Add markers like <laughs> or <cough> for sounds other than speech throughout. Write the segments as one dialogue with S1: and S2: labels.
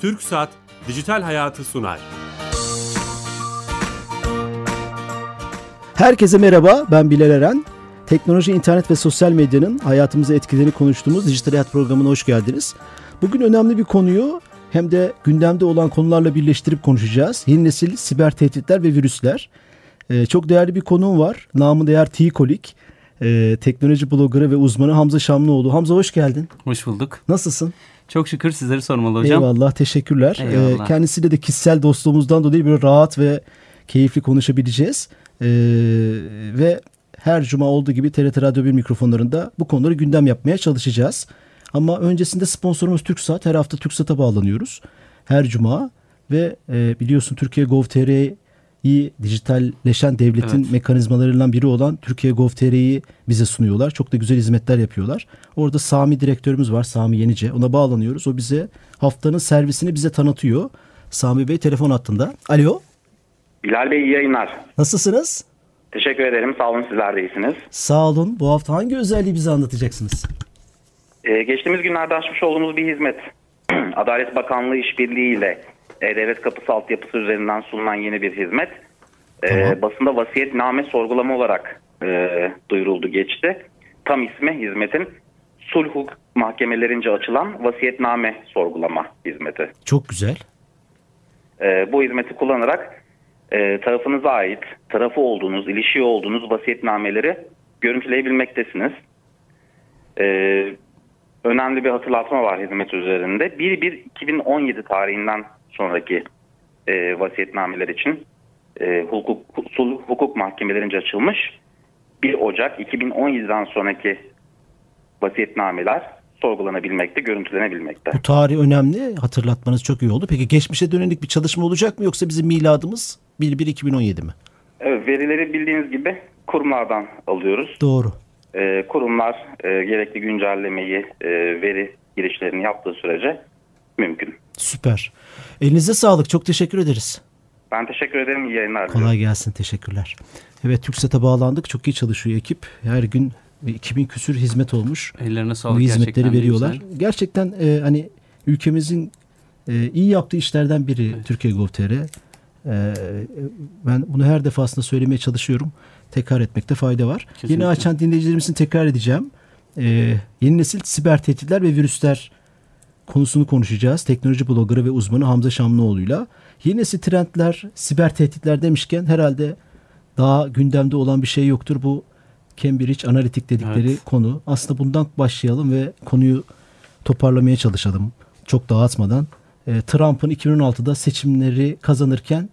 S1: Türk Saat Dijital Hayatı sunar.
S2: Herkese merhaba, ben Bilal Eren. Teknoloji, internet ve sosyal medyanın hayatımıza etkilerini konuştuğumuz Dijital Hayat programına hoş geldiniz. Bugün önemli bir konuyu hem de gündemde olan konularla birleştirip konuşacağız. Yeni nesil siber tehditler ve virüsler. Ee, çok değerli bir konuğum var. Namı değer T-Kolik. Ee, teknoloji bloggerı ve uzmanı Hamza Şamlıoğlu. Hamza hoş geldin.
S3: Hoş bulduk.
S2: Nasılsın?
S3: Çok şükür sizleri sormalı hocam.
S2: Eyvallah teşekkürler.
S3: Eyvallah.
S2: Ee, kendisiyle de kişisel dostluğumuzdan dolayı böyle rahat ve keyifli konuşabileceğiz. Ee, ve her cuma olduğu gibi TRT Radyo 1 mikrofonlarında bu konuları gündem yapmaya çalışacağız. Ama öncesinde sponsorumuz TürkSat. Her hafta TürkSat'a bağlanıyoruz. Her cuma ve e, biliyorsun Türkiye Gov.tr'yi dijitalleşen devletin
S3: Evet.
S2: mekanizmalarından biri olan Türkiye Gov.tr'yi bize sunuyorlar. Çok da güzel hizmetler yapıyorlar. Orada Sami direktörümüz var Sami Yenice. Ona bağlanıyoruz. O bize haftanın servisini bize tanıtıyor. Sami Bey telefon hattında. Alo.
S4: Bilal Bey iyi yayınlar.
S2: Nasılsınız?
S4: Teşekkür ederim. Sağ olun sizler de iyisiniz.
S2: Sağ olun. Bu hafta hangi özelliği bize anlatacaksınız?
S4: Ee, geçtiğimiz günlerde açmış olduğumuz bir hizmet. <clears throat> Adalet Bakanlığı işbirliği ile E-Devlet Kapısı altyapısı üzerinden sunulan yeni bir hizmet. Ee,
S2: Tamam.
S4: basında vasiyetname sorgulama olarak e, duyuruldu geçti. Tam ismi hizmetin sulh hukuk mahkemelerince açılan vasiyetname sorgulama hizmeti.
S2: Çok güzel.
S4: Ee, bu hizmeti kullanarak e, tarafınıza ait, tarafı olduğunuz, ilişiği olduğunuz vasiyetnameleri görüntüleyebilmektesiniz. Ee, önemli bir hatırlatma var hizmet üzerinde. 1-1-2017 tarihinden sonraki e, vasiyetnameler için e, hukuk, hukuk mahkemelerince açılmış 1 Ocak 2017'den sonraki vasiyetnameler sorgulanabilmekte, görüntülenebilmekte.
S2: Bu tarih önemli. Hatırlatmanız çok iyi oldu. Peki geçmişe dönelik bir çalışma olacak mı yoksa bizim miladımız 1-1-2017 mi?
S4: Evet, verileri bildiğiniz gibi kurumlardan alıyoruz.
S2: Doğru.
S4: Ee, kurumlar e, gerekli güncellemeyi, e, veri girişlerini yaptığı sürece mümkün.
S2: Süper. Elinize sağlık. Çok teşekkür ederiz.
S4: Ben teşekkür ederim. İyi yayınlar.
S2: Kolay gelsin. Teşekkürler. Evet TürkSat'a bağlandık. Çok iyi çalışıyor ekip. Her gün 2000 küsür hizmet olmuş.
S3: Ellerine
S2: Bu
S3: sağlık
S2: hizmetleri
S3: gerçekten de
S2: veriyorlar.
S3: güzel.
S2: Gerçekten e, hani ülkemizin e, iyi yaptığı işlerden biri Türkiye Gov.tr. E, ben bunu her defasında söylemeye çalışıyorum. Tekrar etmekte fayda var.
S3: Kesinlikle.
S2: Yeni açan dinleyicilerimizin tekrar edeceğim. E, yeni nesil siber tehditler ve virüsler konusunu konuşacağız. Teknoloji bloggerı ve uzmanı Hamza Şamlıoğlu'yla. Yeni nesil trendler, siber tehditler demişken herhalde daha gündemde olan bir şey yoktur. Bu Cambridge Analytic dedikleri
S3: Evet.
S2: konu. Aslında bundan başlayalım ve konuyu toparlamaya çalışalım. Çok dağıtmadan. E, Trump'ın 2016'da seçimleri kazanırken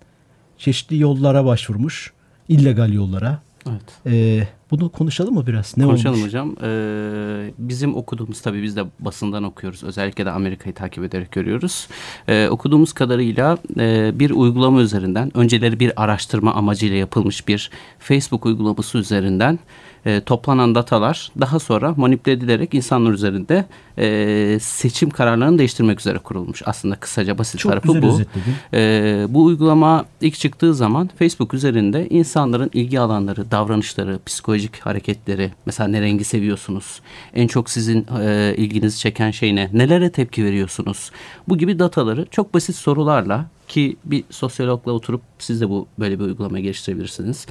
S2: çeşitli yollara başvurmuş. illegal yollara.
S3: Evet.
S2: E, bunu konuşalım mı biraz? Ne
S3: Konuşalım
S2: olmuş?
S3: hocam. Ee, bizim okuduğumuz tabii biz de basından okuyoruz. Özellikle de Amerika'yı takip ederek görüyoruz. Ee, okuduğumuz kadarıyla e, bir uygulama üzerinden önceleri bir araştırma amacıyla yapılmış bir Facebook uygulaması üzerinden e, toplanan datalar daha sonra manipüle edilerek insanlar üzerinde e, seçim kararlarını değiştirmek üzere kurulmuş. Aslında kısaca basit
S2: Çok
S3: tarafı bu. Ee, bu uygulama ilk çıktığı zaman Facebook üzerinde insanların ilgi alanları, davranışları, psikolojik hareketleri, mesela ne rengi seviyorsunuz, en çok sizin e, ilginizi çeken şey ne, nelere tepki veriyorsunuz, bu gibi dataları çok basit sorularla ki bir sosyologla oturup siz de bu böyle bir uygulama geliştirebilirsiniz.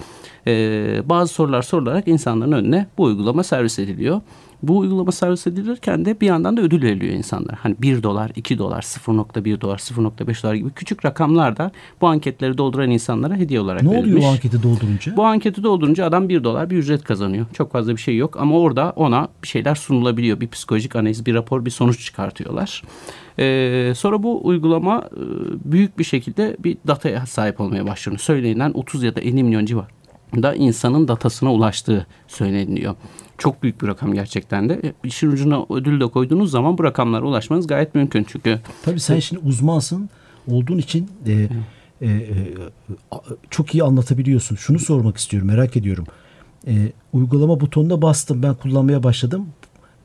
S3: Ee, bazı sorular sorularak insanların önüne bu uygulama servis ediliyor. Bu uygulama servis edilirken de bir yandan da ödül veriliyor insanlar. Hani 1 dolar, 2 dolar, 0.1 dolar, 0.5 dolar gibi küçük rakamlar da bu anketleri dolduran insanlara hediye olarak
S2: Ne
S3: verilmiş.
S2: oluyor o anketi doldurunca?
S3: Bu anketi doldurunca adam 1 dolar bir ücret kazanıyor. Çok fazla bir şey yok ama orada ona bir şeyler sunulabiliyor. Bir psikolojik analiz, bir rapor, bir sonuç çıkartıyorlar. Ee, sonra bu uygulama e, büyük bir şekilde bir dataya sahip olmaya başlıyor. Söylenilen 30 ya da 50 milyon civarında insanın datasına ulaştığı söyleniyor. Çok büyük bir rakam gerçekten de. E, İşin ucuna ödül de koyduğunuz zaman bu rakamlara ulaşmanız gayet mümkün. Çünkü
S2: Tabii sen şimdi uzmansın olduğun için e, e, e, çok iyi anlatabiliyorsun. Şunu sormak istiyorum, merak ediyorum. E, uygulama butonuna bastım, ben kullanmaya başladım.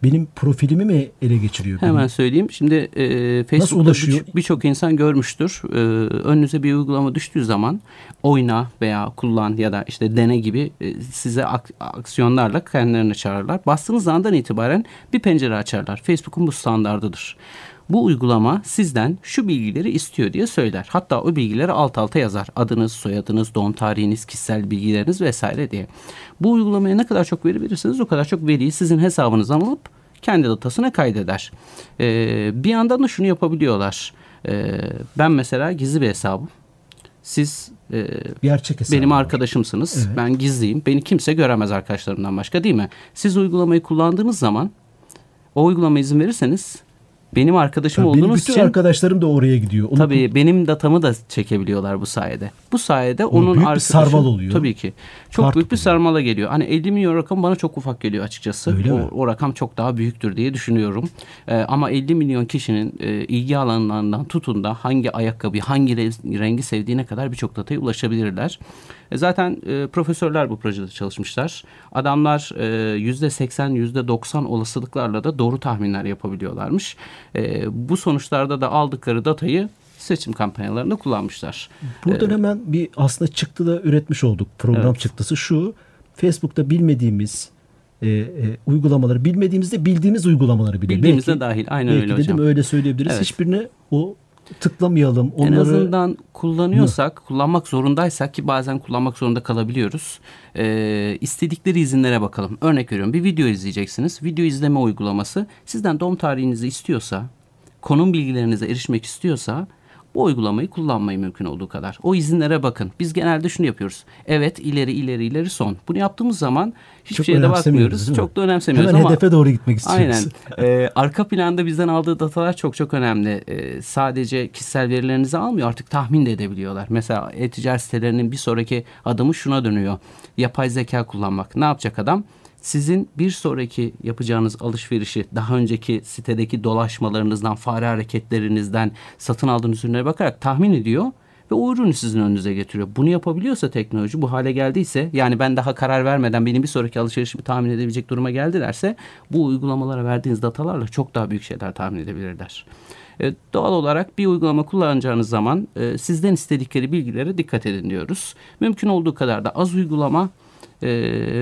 S2: Benim profilimi mi ele geçiriyor?
S3: Hemen
S2: Benim-
S3: söyleyeyim. Şimdi e, Facebook'ta birçok- birçok insan görmüştür. E, önünüze bir uygulama düştüğü zaman oyna veya kullan ya da işte dene gibi e, size ak- aksiyonlarla kendilerine çağırırlar. Bastığınız andan itibaren bir pencere açarlar. Facebook'un bu standardıdır. Bu uygulama sizden şu bilgileri istiyor diye söyler. Hatta o bilgileri alt alta yazar. Adınız, soyadınız, doğum tarihiniz, kişisel bilgileriniz vesaire diye. Bu uygulamaya ne kadar çok veri verirseniz o kadar çok veriyi sizin hesabınızdan alıp kendi datasına kaydeder. Ee, bir yandan da şunu yapabiliyorlar. Ee, ben mesela gizli bir hesabım. Siz e,
S2: Gerçek
S3: benim
S2: var.
S3: arkadaşımsınız.
S2: Evet.
S3: Ben gizliyim. Beni kimse göremez arkadaşlarımdan başka değil mi? Siz uygulamayı kullandığınız zaman o uygulamaya izin verirseniz benim arkadaşım
S2: Tabii benim
S3: olduğunuz
S2: bütün
S3: için
S2: arkadaşlarım da oraya gidiyor. Onu
S3: tabii benim datamı da çekebiliyorlar bu sayede. Bu sayede
S2: O
S3: onun
S2: büyük bir
S3: arkadaşı
S2: sarmal oluyor.
S3: Tabii ki. Çok
S2: Kart
S3: büyük bir sarmala geliyor. Hani 50 milyon rakam bana çok ufak geliyor açıkçası.
S2: Öyle
S3: o,
S2: mi?
S3: o rakam çok daha büyüktür diye düşünüyorum. Ee, ama 50 milyon kişinin e, ilgi alanlarından tutun da hangi ayakkabıyı, hangi re- rengi sevdiğine kadar birçok dataya ulaşabilirler. E, zaten e, profesörler bu projede çalışmışlar. Adamlar e, %80, %90 olasılıklarla da doğru tahminler yapabiliyorlarmış. E, bu sonuçlarda da aldıkları datayı seçim kampanyalarında kullanmışlar.
S2: Buradan hemen bir aslında çıktı da üretmiş olduk. Program
S3: Evet.
S2: çıktısı şu. Facebook'ta bilmediğimiz e, e, uygulamaları, bilmediğimizde bildiğimiz uygulamaları bile.
S3: Bildiğimizde
S2: Belki-
S3: dahil. Aynen
S2: belki
S3: öyle
S2: dedim
S3: hocam.
S2: öyle söyleyebiliriz.
S3: Evet.
S2: Hiçbirine o tıklamayalım. Onları
S3: En azından kullanıyorsak, kullanmak zorundaysak ki bazen kullanmak zorunda kalabiliyoruz. Ee, istedikleri izinlere bakalım. Örnek veriyorum bir video izleyeceksiniz. Video izleme uygulaması sizden doğum tarihinizi istiyorsa, konum bilgilerinize erişmek istiyorsa bu uygulamayı kullanmayı mümkün olduğu kadar. O izinlere bakın. Biz genelde şunu yapıyoruz. Evet ileri ileri ileri son. Bunu yaptığımız zaman hiçbir
S2: Çok
S3: şeye de bakmıyoruz. Çok da önemsemiyoruz
S2: hemen
S3: ama
S2: hedefe doğru gitmek istiyoruz.
S3: Aynen. Ee, arka planda bizden aldığı datalar çok çok önemli. Ee, sadece kişisel verilerinizi almıyor artık tahmin de edebiliyorlar. Mesela e-ticaret sitelerinin bir sonraki adımı şuna dönüyor. Yapay zeka kullanmak. Ne yapacak adam? Sizin bir sonraki yapacağınız alışverişi daha önceki sitedeki dolaşmalarınızdan, fare hareketlerinizden, satın aldığınız ürünlere bakarak tahmin ediyor ve o ürünü sizin önünüze getiriyor. Bunu yapabiliyorsa teknoloji bu hale geldiyse yani ben daha karar vermeden benim bir sonraki alışverişimi tahmin edebilecek duruma geldilerse bu uygulamalara verdiğiniz datalarla çok daha büyük şeyler tahmin edebilirler. E, doğal olarak bir uygulama kullanacağınız zaman e, sizden istedikleri bilgilere dikkat edin diyoruz. Mümkün olduğu kadar da az uygulama e,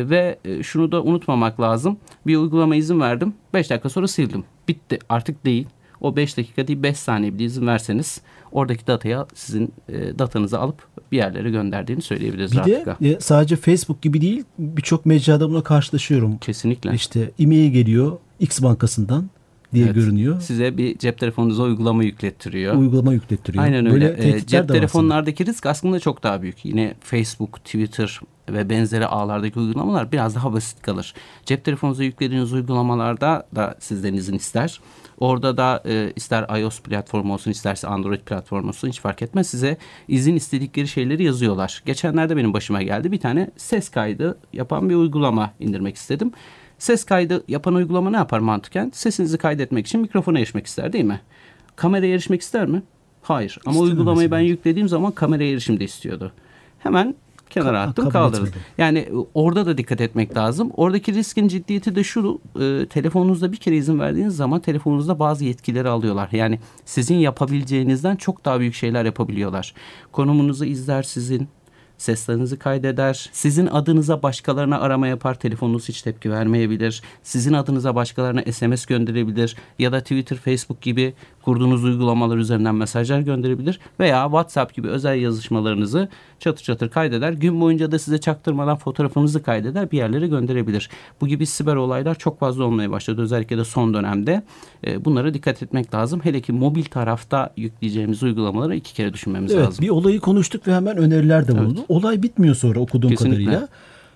S3: ve şunu da unutmamak lazım. Bir uygulama izin verdim 5 dakika sonra sildim. Bitti artık değil. O 5 dakika değil 5 saniye bile izin verseniz oradaki dataya sizin e, datanızı alıp bir yerlere gönderdiğini söyleyebiliriz
S2: Bir de
S3: rahatlıkla.
S2: e, sadece Facebook gibi değil birçok mecrada buna karşılaşıyorum.
S3: Kesinlikle.
S2: İşte e-mail geliyor X bankasından diye
S3: Evet.
S2: görünüyor.
S3: Size bir cep telefonunuza uygulama yüklettiriyor.
S2: Uygulama yüklettiriyor.
S3: Aynen
S2: Böyle
S3: öyle. Ee,
S2: tehditler
S3: cep telefonlardaki risk aslında çok daha büyük. Yine Facebook, Twitter ve benzeri ağlardaki uygulamalar biraz daha basit kalır. Cep telefonunuza yüklediğiniz uygulamalarda da sizden izin ister. Orada da e, ister iOS platformu olsun isterse Android platformu olsun hiç fark etmez. Size izin istedikleri şeyleri yazıyorlar. Geçenlerde benim başıma geldi. Bir tane ses kaydı yapan bir uygulama indirmek istedim. Ses kaydı yapan uygulama ne yapar mantıken? Sesinizi kaydetmek için mikrofona erişmek ister değil mi? Kameraya erişmek ister mi? Hayır. Ama
S2: İstememesi
S3: uygulamayı ben
S2: lazım.
S3: yüklediğim zaman kameraya erişim de istiyordu. Hemen kenara
S2: Ka-
S3: attım kaldırdım.
S2: etmedi.
S3: Yani e, orada da dikkat etmek lazım. Oradaki riskin ciddiyeti de şu. E, telefonunuzda bir kere izin verdiğiniz zaman telefonunuzda bazı yetkileri alıyorlar. Yani sizin yapabileceğinizden çok daha büyük şeyler yapabiliyorlar. Konumunuzu izler sizin. Seslerinizi kaydeder. Sizin adınıza başkalarına arama yapar. Telefonunuz hiç tepki vermeyebilir. Sizin adınıza başkalarına SMS gönderebilir. Ya da Twitter, Facebook gibi kurduğunuz uygulamalar üzerinden mesajlar gönderebilir. Veya WhatsApp gibi özel yazışmalarınızı çatır çatır kaydeder. Gün boyunca da size çaktırmadan fotoğrafınızı kaydeder. Bir yerlere gönderebilir. Bu gibi siber olaylar çok fazla olmaya başladı. Özellikle de son dönemde. E, bunlara dikkat etmek lazım. Hele ki mobil tarafta yükleyeceğimiz uygulamaları iki kere düşünmemiz
S2: Evet
S3: lazım.
S2: bir olayı konuştuk ve hemen öneriler de bulundu. Olay bitmiyor sonra okuduğum
S3: Kesinlikle.
S2: kadarıyla.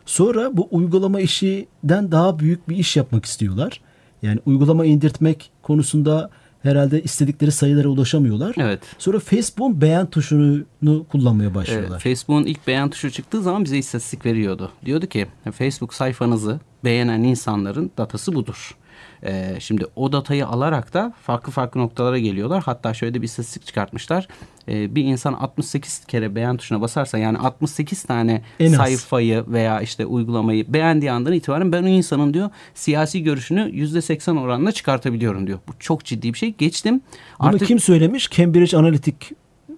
S2: Sonra bu uygulama işinden daha büyük bir iş yapmak istiyorlar. Yani uygulama indirtmek konusunda herhalde istedikleri sayılara ulaşamıyorlar.
S3: Evet.
S2: Sonra Facebook'un beğen tuşunu kullanmaya
S3: Evet,
S2: başlıyorlar.
S3: Facebook'un ilk beğen tuşu çıktığı zaman bize istatistik veriyordu. Diyordu ki Facebook sayfanızı beğenen insanların datası budur. Ee, şimdi o datayı alarak da farklı farklı noktalara geliyorlar. Hatta şöyle de bir istatistik çıkartmışlar. Ee, bir insan 68 kere beğen tuşuna basarsa yani 68 tane
S2: En az.
S3: sayfayı veya işte uygulamayı beğendiği andan itibaren ben o insanın diyor siyasi görüşünü %80 oranla çıkartabiliyorum diyor. Bu çok ciddi bir şey. Geçtim.
S2: Bunu kim söylemiş? Cambridge Analytic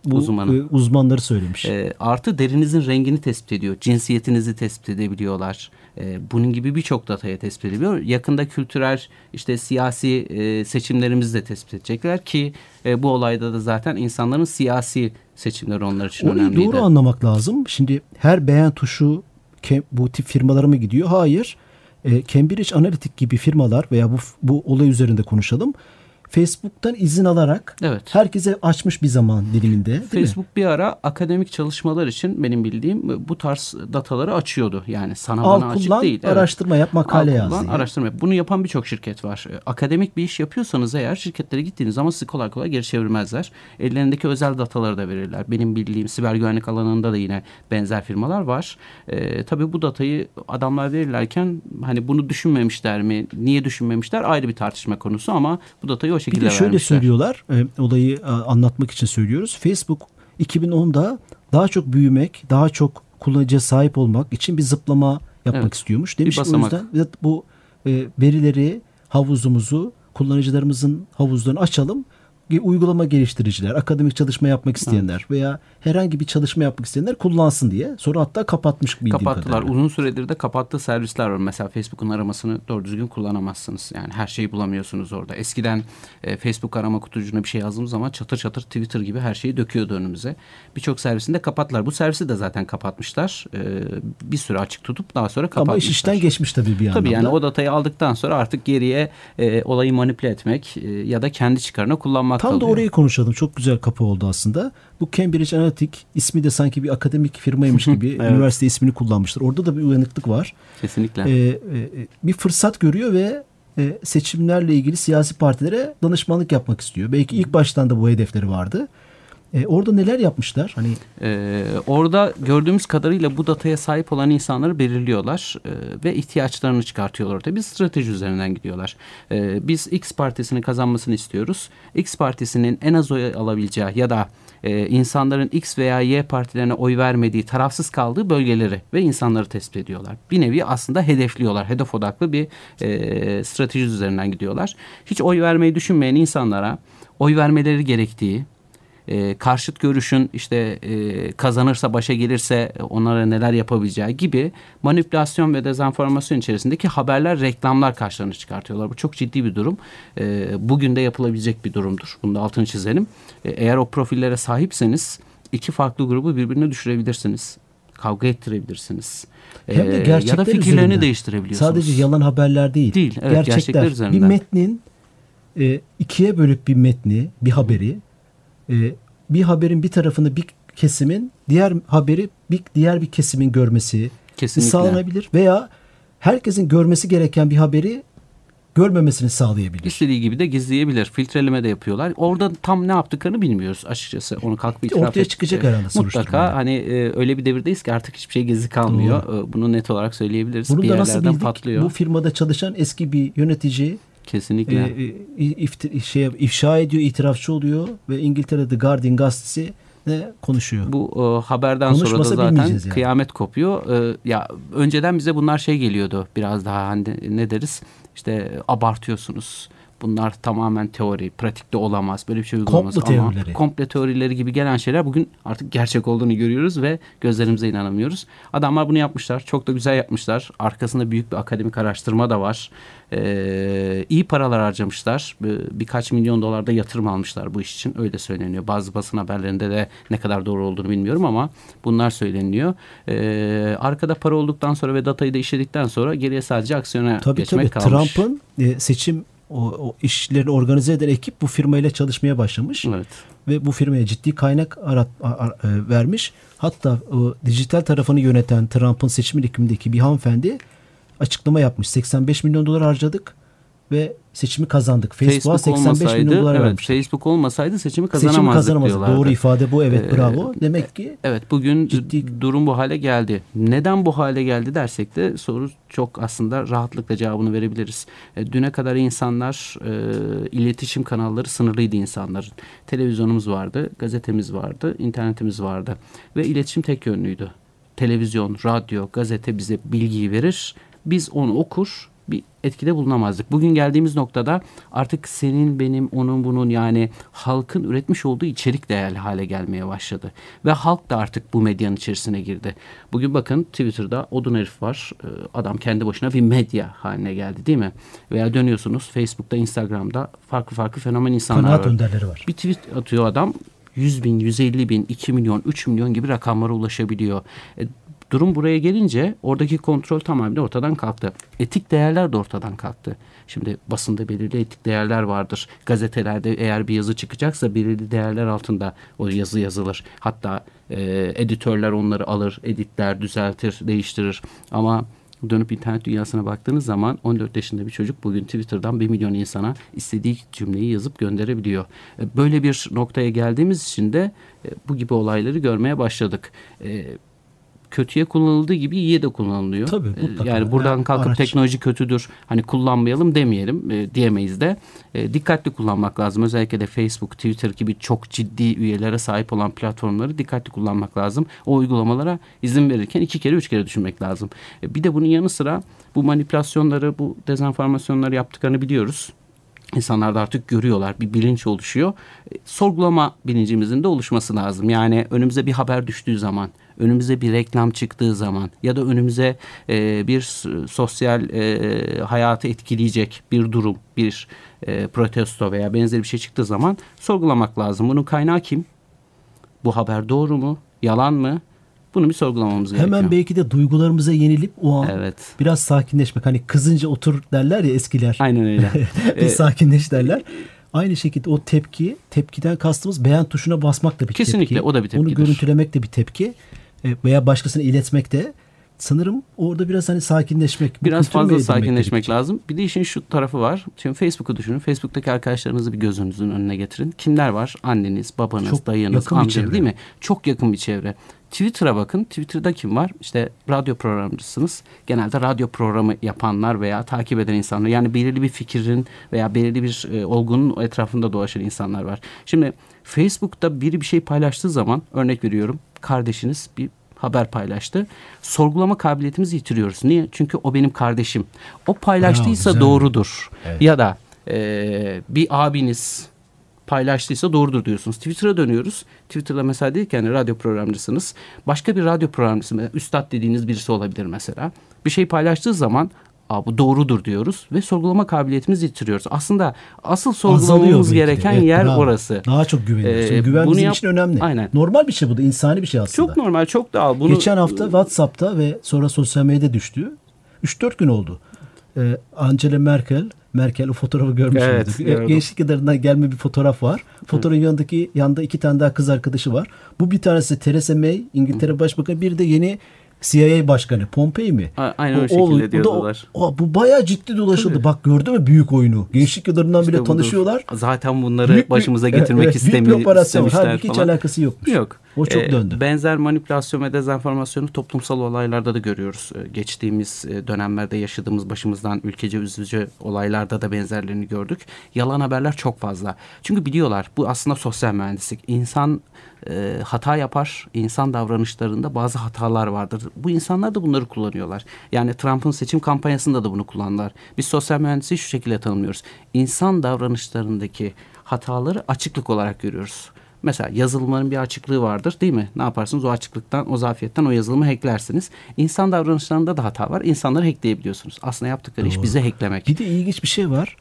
S2: bu
S3: Uzmanı.
S2: e, uzmanları söylemiş.
S3: E, artı derinizin rengini tespit ediyor. Cinsiyetinizi tespit edebiliyorlar. E, bunun gibi birçok dataya tespit ediliyor. Yakında kültürel işte siyasi e, seçimlerimizi de tespit edecekler ki e, bu olayda da zaten insanların siyasi seçimleri onlar için
S2: Orayı
S3: önemliydi.
S2: doğru anlamak lazım. Şimdi her beğen tuşu bu tip firmalara mı gidiyor? Hayır. E, Cambridge Analytica gibi firmalar veya bu bu olay üzerinde konuşalım. Facebook'tan izin alarak
S3: Evet.
S2: herkese açmış bir zaman diliminde. Değil mi?
S3: Facebook bir ara akademik çalışmalar için benim bildiğim bu tarz dataları açıyordu. Yani sana
S2: Al
S3: bana açık değil. Evet.
S2: araştırma yap, makale
S3: Al
S2: yaz
S3: kullan,
S2: diye.
S3: araştırma yap. Bunu yapan birçok şirket var. E, Akademik bir iş yapıyorsanız eğer şirketlere gittiğiniz zaman sizi kolay kolay geri çevirmezler. Ellerindeki özel dataları da verirler. Benim bildiğim siber güvenlik alanında da yine benzer firmalar var. E, tabii bu datayı adamlar verirlerken hani bunu düşünmemişler mi? Niye düşünmemişler? Ayrı bir tartışma konusu ama bu datayı o
S2: Bir
S3: şekilde
S2: de şöyle
S3: vermişler.
S2: söylüyorlar, e, olayı e, anlatmak için söylüyoruz. Facebook 2010'da daha çok büyümek, daha çok kullanıcıya sahip olmak için bir zıplama yapmak
S3: Evet,
S2: istiyormuş. Demiş
S3: bir
S2: o yüzden bu e, verileri, havuzumuzu, kullanıcılarımızın havuzlarını açalım. Uygulama geliştiriciler, akademik çalışma yapmak isteyenler veya herhangi bir çalışma yapmak isteyenler kullansın diye. Sonra hatta kapatmış bildiğim
S3: Kapattılar.
S2: kadarıyla.
S3: Uzun süredir de kapattığı servisler var. Mesela Facebook'un aramasını doğru düzgün kullanamazsınız. Yani her şeyi bulamıyorsunuz orada. Eskiden e, Facebook arama kutucuğuna bir şey yazdığımız zaman çatır çatır Twitter gibi her şeyi döküyordu önümüze. Birçok servisini de kapattılar. Bu servisi de zaten kapatmışlar. E, bir süre açık tutup daha sonra kapatmışlar.
S2: Ama iş işten geçmiş tabii bir
S3: Tabii
S2: anlamda.
S3: yani o datayı aldıktan sonra artık geriye e, olayı manipüle etmek e, ya da kendi çıkarına kullanmak
S2: Tam da orayı konuşalım. Çok güzel kapı oldu aslında. Bu Cambridge Analytica ismi de sanki bir akademik firmaymış <laughs> gibi
S3: Evet.
S2: üniversite ismini kullanmışlar. Orada da bir uyanıklık var.
S3: Kesinlikle.
S2: Ee, e, bir fırsat görüyor ve e, seçimlerle ilgili siyasi partilere danışmanlık yapmak istiyor. Belki ilk baştan da bu hedefleri vardı. E, orada neler yapmışlar? Hani
S3: Ee, orada gördüğümüz kadarıyla bu dataya sahip olan insanları belirliyorlar e, ve ihtiyaçlarını çıkartıyorlar ortaya. Bir strateji üzerinden gidiyorlar. Ee, biz X partisinin kazanmasını istiyoruz. X partisinin en az oy alabileceği ya da e, insanların X veya Y partilerine oy vermediği, tarafsız kaldığı bölgeleri ve insanları tespit ediyorlar. Bir nevi aslında hedefliyorlar. Hedef odaklı bir e, strateji üzerinden gidiyorlar. Hiç oy vermeyi düşünmeyen insanlara oy vermeleri gerektiği, e, karşıt görüşün işte e, kazanırsa başa gelirse onlara neler yapabileceği gibi manipülasyon ve dezenformasyon içerisindeki haberler, reklamlar karşılarına çıkartıyorlar. Bu çok ciddi bir durum. E, bugün de yapılabilecek bir durumdur. Bunu da altını çizelim. E, eğer o profillere sahipseniz iki farklı grubu birbirine düşürebilirsiniz. Kavga ettirebilirsiniz.
S2: hem de gerçekler
S3: ya da fikirlerini
S2: üzerinden.
S3: değiştirebiliyorsunuz.
S2: Sadece yalan haberler değil.
S3: Değil, evet, gerçekler
S2: Bir
S3: üzerinden.
S2: metnin e, ikiye bölüp bir metni, bir haberi e, bir haberin bir tarafını bir kesimin diğer haberi bir diğer bir kesimin görmesi
S3: Kesinlikle.
S2: sağlanabilir veya herkesin görmesi gereken bir haberi görmemesini sağlayabilir.
S3: İstediği gibi de gizleyebilir. Filtreleme de yapıyorlar. Orada tam ne yaptıklarını bilmiyoruz açıkçası. Onu kalkıp itiraf
S2: Ortaya çıkacak herhalde.
S3: Mutlaka hani e, öyle bir devirdeyiz ki artık hiçbir şey gizli kalmıyor. E, bunu net olarak söyleyebiliriz.
S2: Bunu
S3: bir
S2: da nasıl bildik?
S3: patlıyor.
S2: Bu firmada çalışan eski bir yönetici
S3: Kesinlikle.
S2: e, e, ifti- şey, ifşa ediyor, itirafçı oluyor ve İngiltere'de Guardian gazetesi ne konuşuyor.
S3: Bu e, haberden sonra da zaten
S2: yani.
S3: kıyamet kopuyor. E, ya önceden bize bunlar şey geliyordu biraz daha hani ne deriz? İşte abartıyorsunuz. Bunlar tamamen teori, pratikte olamaz. Böyle bir şey uygulamaz.
S2: Komplo
S3: Ama
S2: teorileri.
S3: komple teorileri gibi gelen şeyler bugün artık gerçek olduğunu görüyoruz ve gözlerimize inanamıyoruz. Adamlar bunu yapmışlar. Çok da güzel yapmışlar. Arkasında büyük bir akademik araştırma da var. Ee, iyi paralar harcamışlar. Bir- Birkaç milyon dolarda yatırım almışlar bu iş için. Öyle söyleniyor. Bazı basın haberlerinde de ne kadar doğru olduğunu bilmiyorum ama bunlar söyleniyor. Ee, arkada para olduktan sonra ve datayı da işledikten sonra geriye sadece aksiyona
S2: Tabii
S3: geçmek
S2: tabii
S3: kalmış.
S2: Trump'ın e, seçim o, o işleri organize eden ekip bu firmayla çalışmaya başlamış
S3: Evet.
S2: ve bu firmaya ciddi kaynak arat, a- a- e, vermiş. Hatta o dijital tarafını yöneten Trump'ın seçim ekibindeki bir hanımefendi açıklama yapmış. 85 milyon dolar harcadık ve seçimi kazandık. Facebook'a
S3: Facebook
S2: 85 milyon dolar
S3: evet. Facebook olmasaydı seçimi
S2: Seçimi
S3: kazanamazdık
S2: kazanamaz.
S3: diyorlardı.
S2: Doğru ifade bu. Evet
S3: Ee,
S2: bravo. Demek ki
S3: Evet bugün
S2: Ciddi-
S3: durum bu hale geldi. Neden bu hale geldi dersek de soru çok aslında rahatlıkla cevabını verebiliriz. E, düne kadar insanlar e, iletişim kanalları sınırlıydı insanların. Televizyonumuz vardı, gazetemiz vardı, internetimiz vardı ve iletişim tek yönlüydü. Televizyon, radyo, gazete bize bilgiyi verir. Biz onu okur, bir etkide bulunamazdık. Bugün geldiğimiz noktada artık senin, benim, onun, bunun yani halkın üretmiş olduğu içerik değerli hale gelmeye başladı. Ve halk da artık bu medyanın içerisine girdi. Bugün bakın Twitter'da odun herif var. Ee, adam kendi başına bir medya haline geldi değil mi? Veya dönüyorsunuz Facebook'ta, Instagram'da farklı farklı fenomen insanlar
S2: Kanaat
S3: var.
S2: önderleri var.
S3: Bir tweet atıyor adam 100 bin, 150 bin, 2 milyon, 3 milyon gibi rakamlara ulaşabiliyor. E, durum buraya gelince oradaki kontrol tamamen ortadan kalktı. Etik değerler de ortadan kalktı. Şimdi basında belirli etik değerler vardır. Gazetelerde eğer bir yazı çıkacaksa belirli değerler altında o yazı yazılır. Hatta e, editörler onları alır, editler, düzeltir, değiştirir. Ama dönüp internet dünyasına baktığınız zaman 14 yaşında bir çocuk bugün Twitter'dan 1 milyon insana istediği cümleyi yazıp gönderebiliyor. E, Böyle bir noktaya geldiğimiz için de e, bu gibi olayları görmeye başladık. Kötüye kullanıldığı gibi iyiye de kullanılıyor.
S2: Tabii,
S3: E,
S2: mutlaka.
S3: Yani buradan
S2: Yani
S3: kalkıp
S2: araç.
S3: teknoloji kötüdür hani kullanmayalım demeyelim e, diyemeyiz de. E, dikkatli kullanmak lazım. Özellikle de Facebook, Twitter gibi çok ciddi üyelere sahip olan platformları dikkatli kullanmak lazım. O uygulamalara izin verirken iki kere üç kere düşünmek lazım. E, bir de bunun yanı sıra bu manipülasyonları, bu dezenformasyonları yaptıklarını biliyoruz. İnsanlar da artık görüyorlar. Bir bilinç oluşuyor. E, sorgulama bilincimizin de oluşması lazım. Yani önümüze bir haber düştüğü zaman, önümüze bir reklam çıktığı zaman ya da önümüze e, bir sosyal e, hayatı etkileyecek bir durum, bir e, protesto veya benzeri bir şey çıktığı zaman sorgulamak lazım. Bunun kaynağı kim? Bu haber doğru mu? Yalan mı? Bunu bir sorgulamamız gerekiyor.
S2: Hemen belki de duygularımıza yenilip o an
S3: Evet.
S2: biraz sakinleşmek. Hani kızınca otur derler ya eskiler.
S3: Aynen öyle. <laughs>
S2: bir
S3: Ee,
S2: sakinleş derler. Aynı şekilde o tepki, tepkiden kastımız beğen tuşuna basmak da bir
S3: Kesinlikle,
S2: tepki.
S3: o da bir
S2: Onu
S3: tepkidir.
S2: görüntülemek de bir tepki. E, Veya başkasına iletmek de sanırım orada biraz hani sakinleşmek.
S3: Biraz fazla sakinleşmek
S2: gerekecek?
S3: lazım. Bir de işin şu tarafı var. Şimdi Facebook'u düşünün. Facebook'taki arkadaşlarınızı bir gözünüzün önüne getirin. Kimler var? Anneniz, babanız,
S2: Çok
S3: dayınız, amcanız değil mi? Çok yakın bir çevre. Twitter'a bakın. Twitter'da kim var? İşte radyo programcısınız. Genelde radyo programı yapanlar veya takip eden insanlar. Yani belirli bir fikrin veya belirli bir e, olgunun etrafında dolaşan insanlar var. Şimdi Facebook'ta biri bir şey paylaştığı zaman örnek veriyorum. Kardeşiniz bir haber paylaştı. Sorgulama kabiliyetimizi yitiriyoruz. Niye? Çünkü o benim kardeşim. O paylaştıysa
S2: güzel.
S3: doğrudur.
S2: Evet.
S3: Ya da e, bir abiniz paylaştıysa doğrudur diyorsunuz. Twitter'a dönüyoruz. Twitter'da mesela dedik yani radyo programcısınız. Başka bir radyo programcısı, üstad dediğiniz birisi olabilir mesela. Bir şey paylaştığı zaman Aa, bu doğrudur diyoruz ve sorgulama kabiliyetimizi yitiriyoruz. Aslında asıl sorgulamamız gereken
S2: Evet,
S3: yer
S2: bravo.
S3: orası.
S2: Daha çok güveniyoruz.
S3: Ee,
S2: güven
S3: bunu
S2: bizim
S3: yap-
S2: için önemli.
S3: Aynen.
S2: Normal bir şey bu da insani bir şey aslında.
S3: Çok normal, çok doğal. Bunu
S2: Geçen hafta WhatsApp'ta ve sonra sosyal medyada düştü. 3-4 gün oldu. Ee, Angela Merkel, Merkel o fotoğrafı görmüş
S3: Evet,
S2: müydük? Gençlik yıllarından gelme bir fotoğraf var. Fotoğrafın yanındaki yanda iki tane daha kız arkadaşı var. Bu bir tanesi Theresa May, İngiltere Başbakanı, bir de yeni CIA Başkanı Pompei mi?
S3: A- aynen o
S2: o,
S3: şekilde
S2: o
S3: diyordular.
S2: o- bu bayağı ciddi dolaşıldı. Bak gördü mü büyük oyunu? Gençlik yıllarından
S3: İşte
S2: bile
S3: budur.
S2: tanışıyorlar.
S3: Zaten bunları
S2: Büyük
S3: başımıza getirmek
S2: evet, büyük operasyon var.
S3: istemişler
S2: Halbuki hiç alakası yokmuş.
S3: Yok.
S2: O çok
S3: Ee,
S2: döndü.
S3: Benzer manipülasyon ve dezenformasyonu toplumsal olaylarda da görüyoruz. Ee, Geçtiğimiz e, dönemlerde yaşadığımız başımızdan ülkece üzücü olaylarda da benzerlerini gördük. Yalan haberler çok fazla. Çünkü biliyorlar bu aslında sosyal mühendislik. İnsan e, hata yapar. İnsan davranışlarında bazı hatalar vardır. Bu insanlar da bunları kullanıyorlar. Yani Trump'ın seçim kampanyasında da bunu kullandılar. Biz sosyal mühendisliği şu şekilde tanımlıyoruz. İnsan davranışlarındaki hataları açıklık olarak görüyoruz. Mesela yazılımların bir açıklığı vardır değil mi? Ne yaparsınız? O açıklıktan, o zafiyetten o yazılımı hacklersiniz. İnsan davranışlarında da hata var. İnsanları hackleyebiliyorsunuz. Aslında yaptıkları iş
S2: Doğru.
S3: bizi hacklemek.
S2: Bir de ilginç bir şey var.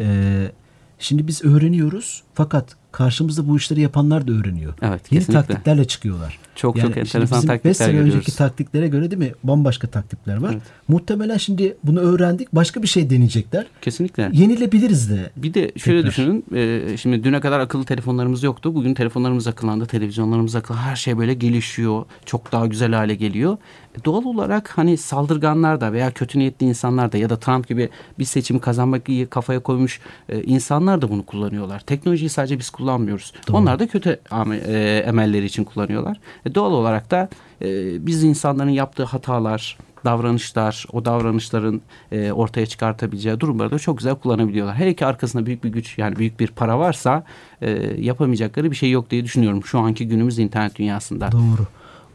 S2: Ee, şimdi biz öğreniyoruz fakat karşımızda bu işleri yapanlar da öğreniyor.
S3: Evet,
S2: Yeni
S3: kesinlikle.
S2: taktiklerle çıkıyorlar.
S3: Çok çok
S2: şimdi
S3: enteresan
S2: bizim
S3: taktikler
S2: beş sene
S3: görüyoruz.
S2: önceki taktiklere göre değil mi? Bambaşka taktikler var.
S3: Evet.
S2: Muhtemelen şimdi bunu öğrendik. Başka bir şey deneyecekler.
S3: Kesinlikle.
S2: Yenilebiliriz de.
S3: Bir de şöyle
S2: Tekrar.
S3: düşünün. e, şimdi düne kadar akıllı telefonlarımız yoktu. Bugün telefonlarımız akıllandı, televizyonlarımız akıllandı. Her şey böyle gelişiyor. Çok daha güzel hale geliyor. E, doğal olarak hani saldırganlar da veya kötü niyetli insanlar da ya da Trump gibi bir seçimi kazanmak kafaya koymuş e, insanlar da bunu kullanıyorlar. Teknolojiyi sadece biz kullanmıyoruz. Onlar da kötü e, emelleri için kullanıyorlar. E, doğal olarak da e, biz insanların yaptığı hatalar, davranışlar, o davranışların e, ortaya çıkartabileceği durumları da çok güzel kullanabiliyorlar. Her iki arkasında büyük bir güç yani büyük bir para varsa e, yapamayacakları bir şey yok diye düşünüyorum şu anki günümüz internet dünyasında.
S2: Doğru.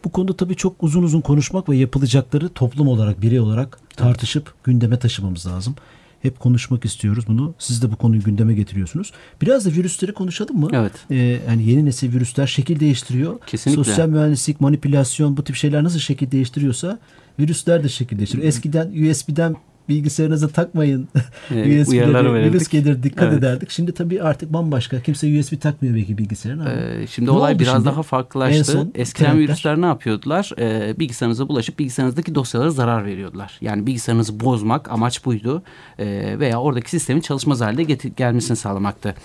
S2: Bu konuda tabii çok uzun uzun konuşmak ve yapılacakları toplum olarak, birey olarak tartışıp gündeme taşımamız lazım. Hep konuşmak istiyoruz bunu. Siz de bu konuyu gündeme getiriyorsunuz. Biraz da virüsleri konuşalım mı?
S3: Evet.
S2: Ee, yani yeni nesil virüsler şekil değiştiriyor.
S3: Kesinlikle.
S2: Sosyal mühendislik, manipülasyon bu tip şeyler nasıl şekil değiştiriyorsa virüsler de şekil değiştiriyor. Eskiden USB'den bilgisayarınıza takmayın. USB'de
S3: verirdik.
S2: virüs gelir dikkat
S3: Evet.
S2: ederdik. Şimdi tabii artık bambaşka. Kimse USB takmıyor belki bilgisayarına.
S3: Ee, şimdi
S2: Ne
S3: olay biraz
S2: şimdi?
S3: daha
S2: En
S3: farklılaştı.
S2: son
S3: Eskiden
S2: trendler.
S3: virüsler ne yapıyordular? Ee, bilgisayarınıza bulaşıp bilgisayarınızdaki dosyalara zarar veriyordular. Yani bilgisayarınızı bozmak amaç buydu. Ee, veya oradaki sistemin çalışmaz halde gelmesini sağlamaktı.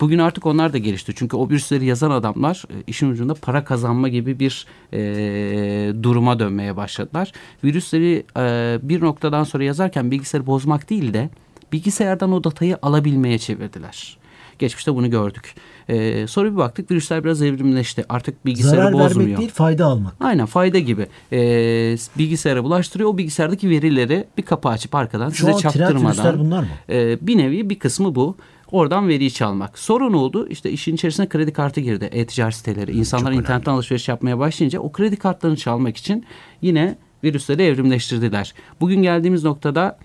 S3: Bugün artık onlar da gelişti. Çünkü o virüsleri yazan adamlar e, işin ucunda para kazanma gibi bir e, duruma dönmeye başladılar. Virüsleri e, bir noktadan sonra yazarken bilgisayarı bozmak değil de bilgisayardan o datayı alabilmeye çevirdiler. Geçmişte bunu gördük. Ee, sonra bir baktık virüsler biraz evrimleşti. Artık bilgisayarı
S2: Zarar
S3: bozmuyor.
S2: vermek değil fayda almak.
S3: Aynen fayda gibi. Ee, bilgisayara bulaştırıyor. O bilgisayardaki verileri bir kapı açıp arkadan
S2: Şu
S3: size
S2: an trend
S3: çaktırmadan.
S2: virüsler bunlar mı?
S3: Ee, bir nevi bir kısmı bu. Oradan veriyi çalmak. Sonra ne oldu? İşte işin içerisine kredi kartı girdi. E-ticaret siteleri. İnsanlar internetten alışveriş yapmaya başlayınca o kredi kartlarını çalmak için yine virüsleri evrimleştirdiler. Bugün geldiğimiz noktada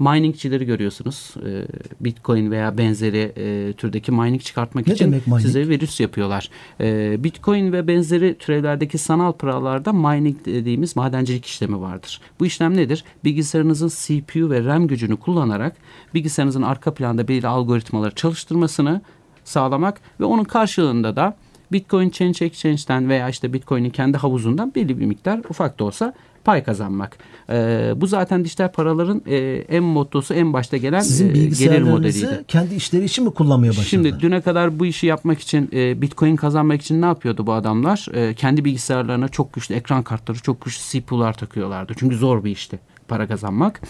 S3: miningçileri görüyorsunuz. Ee, Bitcoin veya benzeri e, türdeki mining çıkartmak
S2: Ne
S3: için
S2: demek mining?
S3: size virüs yapıyorlar. Ee, Bitcoin ve benzeri türevlerdeki sanal paralarda mining dediğimiz madencilik işlemi vardır. Bu işlem nedir? Bilgisayarınızın CPU ve RAM gücünü kullanarak bilgisayarınızın arka planda belirli algoritmaları çalıştırmasını sağlamak ve onun karşılığında da Bitcoin Change Exchange'den veya işte Bitcoin'in kendi havuzundan belli bir miktar ufak da olsa pay kazanmak. Ee, bu zaten dijital paraların e, en mottosu en başta gelen
S2: Sizin
S3: e, gelir modeliydi.
S2: kendi işleri için mi kullanmaya başladılar?
S3: Şimdi düne kadar bu işi yapmak için e, Bitcoin kazanmak için ne yapıyordu bu adamlar? E, kendi bilgisayarlarına çok güçlü ekran kartları, çok güçlü CPU'lar takıyorlardı. Çünkü zor bir işti para kazanmak.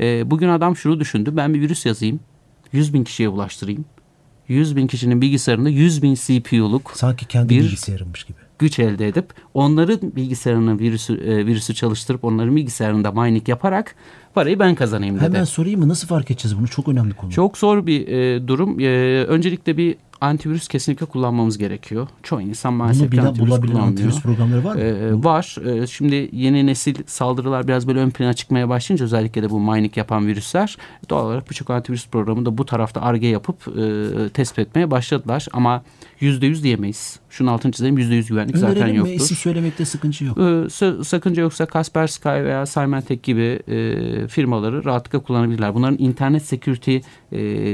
S3: E, bugün adam şunu düşündü. Ben bir virüs yazayım. 100 bin kişiye ulaştırayım. 100 bin kişinin bilgisayarında 100 bin CPU'luk
S2: Sanki kendi
S3: bir-
S2: bilgisayarımmış gibi.
S3: Güç elde edip onların bilgisayarının virüsü, e, virüsü çalıştırıp onların bilgisayarında mining yaparak parayı ben kazanayım dedi.
S2: Hemen sorayım mı? Nasıl fark edeceğiz bunu? Çok önemli konu.
S3: Çok zor bir e, durum. E, öncelikle bir antivirüs kesinlikle kullanmamız gerekiyor. Çoğu insan maalesef
S2: bunu bilen,
S3: antivirüs
S2: bulabilen
S3: kullanmıyor.
S2: antivirüs programları var mı?
S3: E, var. E, şimdi yeni nesil saldırılar biraz böyle ön plana çıkmaya başlayınca özellikle de bu mining yapan virüsler doğal olarak birçok antivirüs programı da bu tarafta arge yapıp e, tespit etmeye başladılar. Ama yüzde yüz diyemeyiz. Şunun altını çizelim yüzde yüz güvenlik zaten
S2: Önerelim mi?
S3: yoktur.
S2: İsim söylemekte sıkıntı yok.
S3: Ee, sa- sakınca yoksa Kaspersky veya Symantec gibi e, firmaları rahatlıkla kullanabilirler. Bunların internet security e,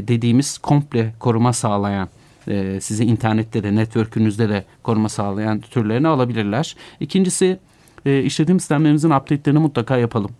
S3: dediğimiz komple koruma sağlayan e, size internette de network'ünüzde de koruma sağlayan türlerini alabilirler. İkincisi e, işletim sistemlerimizin update'lerini mutlaka yapalım.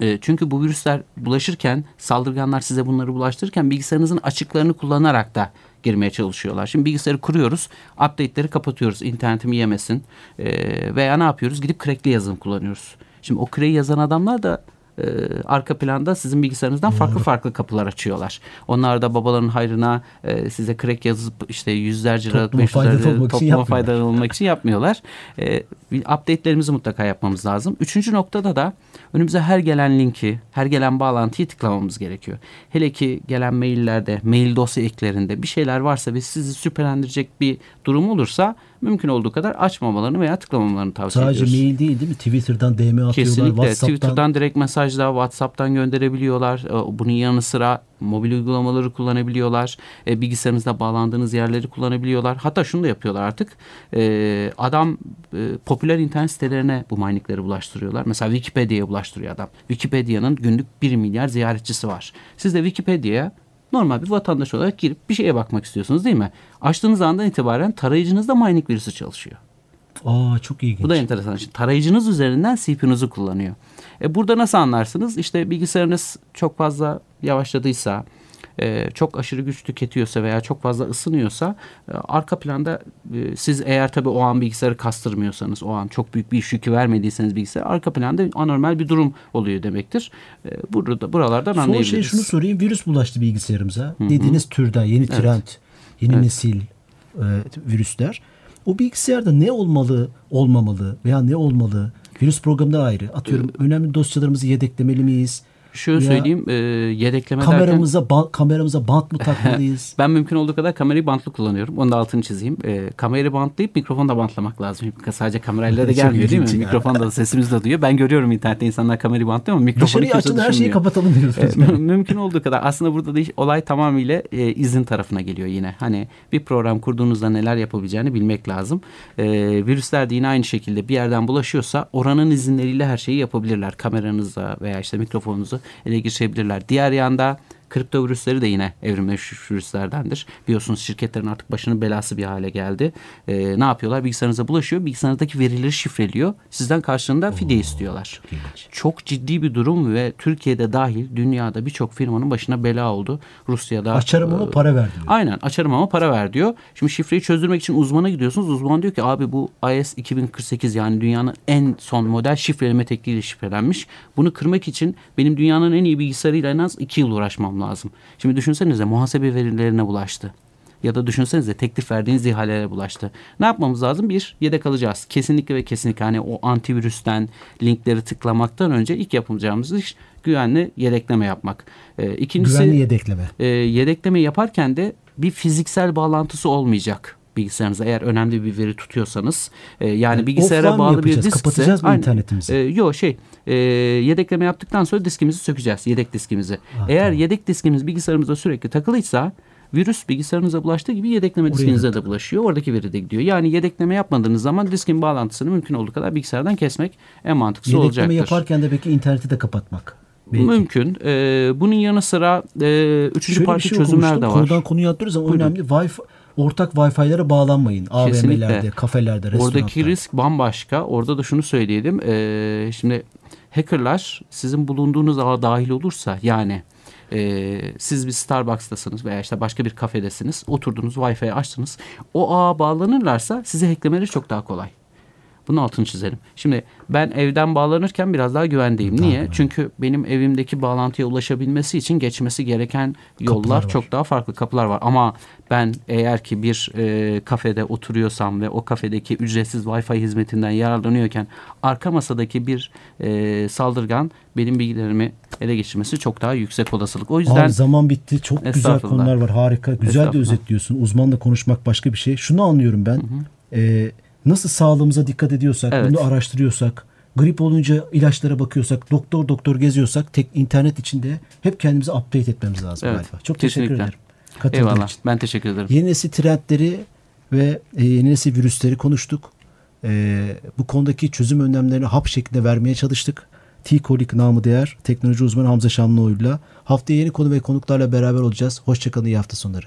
S3: E, çünkü bu virüsler bulaşırken saldırganlar size bunları bulaştırırken bilgisayarınızın açıklarını kullanarak da girmeye çalışıyorlar. Şimdi bilgisayarı kuruyoruz, update'leri kapatıyoruz, internetimi yemesin E, veya ne yapıyoruz? Gidip crackli yazılım kullanıyoruz. Şimdi o crack'i yazan adamlar da e, arka planda sizin bilgisayarınızdan farklı farklı kapılar açıyorlar. Onlar da babaların hayrına e, size crack yazıp işte yüzlerce lira,
S2: Topluma
S3: 500
S2: faydalı
S3: lira
S2: olmak için
S3: topluma
S2: yapmıyorlar.
S3: faydalanılmak için yapmıyorlar. E, update'lerimizi mutlaka yapmamız lazım. Üçüncü noktada da önümüze her gelen linki, her gelen bağlantıyı tıklamamız gerekiyor. Hele ki gelen maillerde, mail dosya eklerinde bir şeyler varsa ve sizi süperlendirecek bir durum olursa mümkün olduğu kadar açmamalarını veya tıklamamalarını tavsiye
S2: Sadece
S3: ediyoruz.
S2: mail değil değil mi? Twitter'dan DM atıyorlar,
S3: Kesinlikle.
S2: WhatsApp'tan.
S3: Twitter'dan direkt mesajla, WhatsApp'tan gönderebiliyorlar. Ee, Bunun yanı sıra mobil uygulamaları kullanabiliyorlar. E, bilgisayarınızda bağlandığınız yerleri kullanabiliyorlar. Hatta şunu da yapıyorlar artık. E, adam e, popüler internet sitelerine bu miningleri bulaştırıyorlar. Mesela Wikipedia'ya bulaştırıyor adam. Wikipedia'nın günlük 1 milyar ziyaretçisi var. Siz de Wikipedia'ya normal bir vatandaş olarak girip bir şeye bakmak istiyorsunuz değil mi? Açtığınız andan itibaren tarayıcınızda mining virüsü çalışıyor.
S2: Aa çok ilginç.
S3: Bu da enteresan. Şimdi tarayıcınız üzerinden CPU'nuzu kullanıyor. E burada nasıl anlarsınız? İşte bilgisayarınız çok fazla yavaşladıysa, e, çok aşırı güç tüketiyorsa veya çok fazla ısınıyorsa e, arka planda e, siz eğer tabii o an bilgisayarı kastırmıyorsanız, o an çok büyük bir iş yükü vermediyseniz bilgisayar arka planda anormal bir durum oluyor demektir. E, burada buralardan
S2: Son
S3: anlayabiliriz.
S2: şey şunu sorayım. Virüs bulaştı bilgisayarımıza. Dediğiniz türden yeni trend, yeni
S3: Evet.
S2: nesil e, virüsler. O bilgisayarda ne olmalı, olmamalı veya ne olmalı? Virüs programları ayrı. Atıyorum önemli dosyalarımızı yedeklemeli miyiz?
S3: Şöyle
S2: Ya,
S3: söyleyeyim e, yedekleme derken
S2: Kameramıza ban- kameramıza bant mı takmalıyız? <laughs>
S3: ben mümkün olduğu kadar kamerayı bantlı kullanıyorum. Onu da altını çizeyim. E, kamerayı bantlayıp mikrofonu da bantlamak lazım. Sadece kamerayla da gelmiyor değil mi?
S2: ilginç ya.
S3: Mikrofon da sesimizi de duyuyor. Ben görüyorum internette insanlar kamerayı bantlıyor ama mikrofonu
S2: Dışarıya
S3: kimse
S2: açın her şeyi kapatalım diyoruz.
S3: E, mü- mümkün olduğu kadar aslında burada da iş- olay tamamıyla e, izin tarafına geliyor yine. Hani bir program kurduğunuzda neler yapabileceğini bilmek lazım. E, virüsler de yine aynı şekilde bir yerden bulaşıyorsa oranın izinleriyle her şeyi yapabilirler. Kameranızla veya işte mikrofonunuzu ele geçirebilirler. Diğer yanda Kripto virüsleri de yine evrimleşmiş virüslerdendir. Biliyorsunuz şirketlerin artık başının belası bir hale geldi. Ee, ne yapıyorlar? Bilgisayarınıza bulaşıyor. Bilgisayarınızdaki verileri şifreliyor. Sizden karşılığında fidye istiyorlar. Çok ciddi bir durum ve Türkiye'de dahil dünyada birçok firmanın başına bela oldu. Rusya'da
S2: Açarım ama
S3: e,
S2: para ver diyor.
S3: Aynen açarım ama para ver diyor. Şimdi şifreyi çözdürmek için uzmana gidiyorsunuz. Uzman diyor ki abi bu IS 2048 yani dünyanın en son model şifreleme tekniğiyle şifrelenmiş. Bunu kırmak için benim dünyanın en iyi bilgisayarıyla en az 2 yıl uğraşmam lazım. Şimdi düşünsenize muhasebe verilerine bulaştı. Ya da düşünsenize teklif verdiğiniz ihalelere bulaştı. Ne yapmamız lazım? Bir, yedek alacağız. Kesinlikle ve kesinlikle hani o antivirüsten, linkleri tıklamaktan önce ilk yapacağımız iş güvenli yedekleme yapmak. Ee, ikincisi,
S2: Güvenli yedekleme.
S3: e, yedekleme yaparken de bir fiziksel bağlantısı olmayacak bilgisayarınıza eğer önemli bir veri tutuyorsanız e, yani,
S2: offline
S3: bilgisayara bağlı bir diskse
S2: Kapatacağız mı internetimizi?
S3: E, yok şey e, yedekleme yaptıktan sonra diskimizi sökeceğiz yedek diskimizi.
S2: Ha,
S3: eğer
S2: tamam.
S3: yedek diskimiz bilgisayarımıza sürekli takılıysa virüs bilgisayarınıza bulaştığı gibi yedekleme
S2: Oraya
S3: diskinize
S2: da
S3: de bulaşıyor. Oradaki veri de gidiyor. Yani yedekleme yapmadığınız zaman diskin bağlantısını mümkün olduğu kadar bilgisayardan kesmek en mantıklısı
S2: Yedekleme
S3: olacaktır.
S2: yaparken de belki interneti de kapatmak. Belki.
S3: Mümkün. E, bunun yanı sıra e, üçüncü
S2: Şöyle
S3: parti
S2: şey
S3: çözümler de var.
S2: Konudan konuya atlıyoruz ama
S3: Buyurun.
S2: önemli. Wi-Fi, ortak Wi-Fi'lere bağlanmayın. AVM'lerde, kafelerde, restoranlarda.
S3: Oradaki risk bambaşka. Orada da şunu söyleyelim. Ee, şimdi hackerlar sizin bulunduğunuz ağa dahil olursa yani e, siz bir Starbucks'tasınız veya işte başka bir kafedesiniz. Oturdunuz Wi-Fi'yi açtınız. O ağa bağlanırlarsa size hacklemeleri çok daha kolay. Bunun altını çizelim. Şimdi ben evden bağlanırken biraz daha güvendeyim. Niye? Çünkü benim evimdeki bağlantıya ulaşabilmesi için geçmesi gereken yollar çok daha farklı kapılar var. Ama ben eğer ki bir e, kafede oturuyorsam ve o kafedeki ücretsiz Wi-Fi hizmetinden yararlanıyorken arka masadaki bir e, saldırgan benim bilgilerimi ele geçirmesi çok daha yüksek olasılık. O yüzden
S2: Abi zaman bitti. Çok güzel konular var. Harika. Güzel de özetliyorsun. Uzmanla konuşmak başka bir şey. Şunu anlıyorum ben. Ee, nasıl sağlığımıza dikkat ediyorsak,
S3: Evet.
S2: bunu araştırıyorsak, grip olunca ilaçlara bakıyorsak, doktor doktor geziyorsak, tek internet içinde hep kendimizi update etmemiz lazım
S3: Evet,
S2: galiba. Çok teşekkür
S3: kesinlikle.
S2: ederim. Katıldığın
S3: eyvallah.
S2: için.
S3: Ben teşekkür ederim.
S2: Yeni nesil trendleri ve e, yeni nesil virüsleri konuştuk. E, bu konudaki çözüm önlemlerini hap şeklinde vermeye çalıştık. T-Kolik namı değer teknoloji uzmanı Hamza Şamlıoğlu'yla. Haftaya yeni konu ve konuklarla beraber olacağız. Hoşçakalın iyi hafta sonları.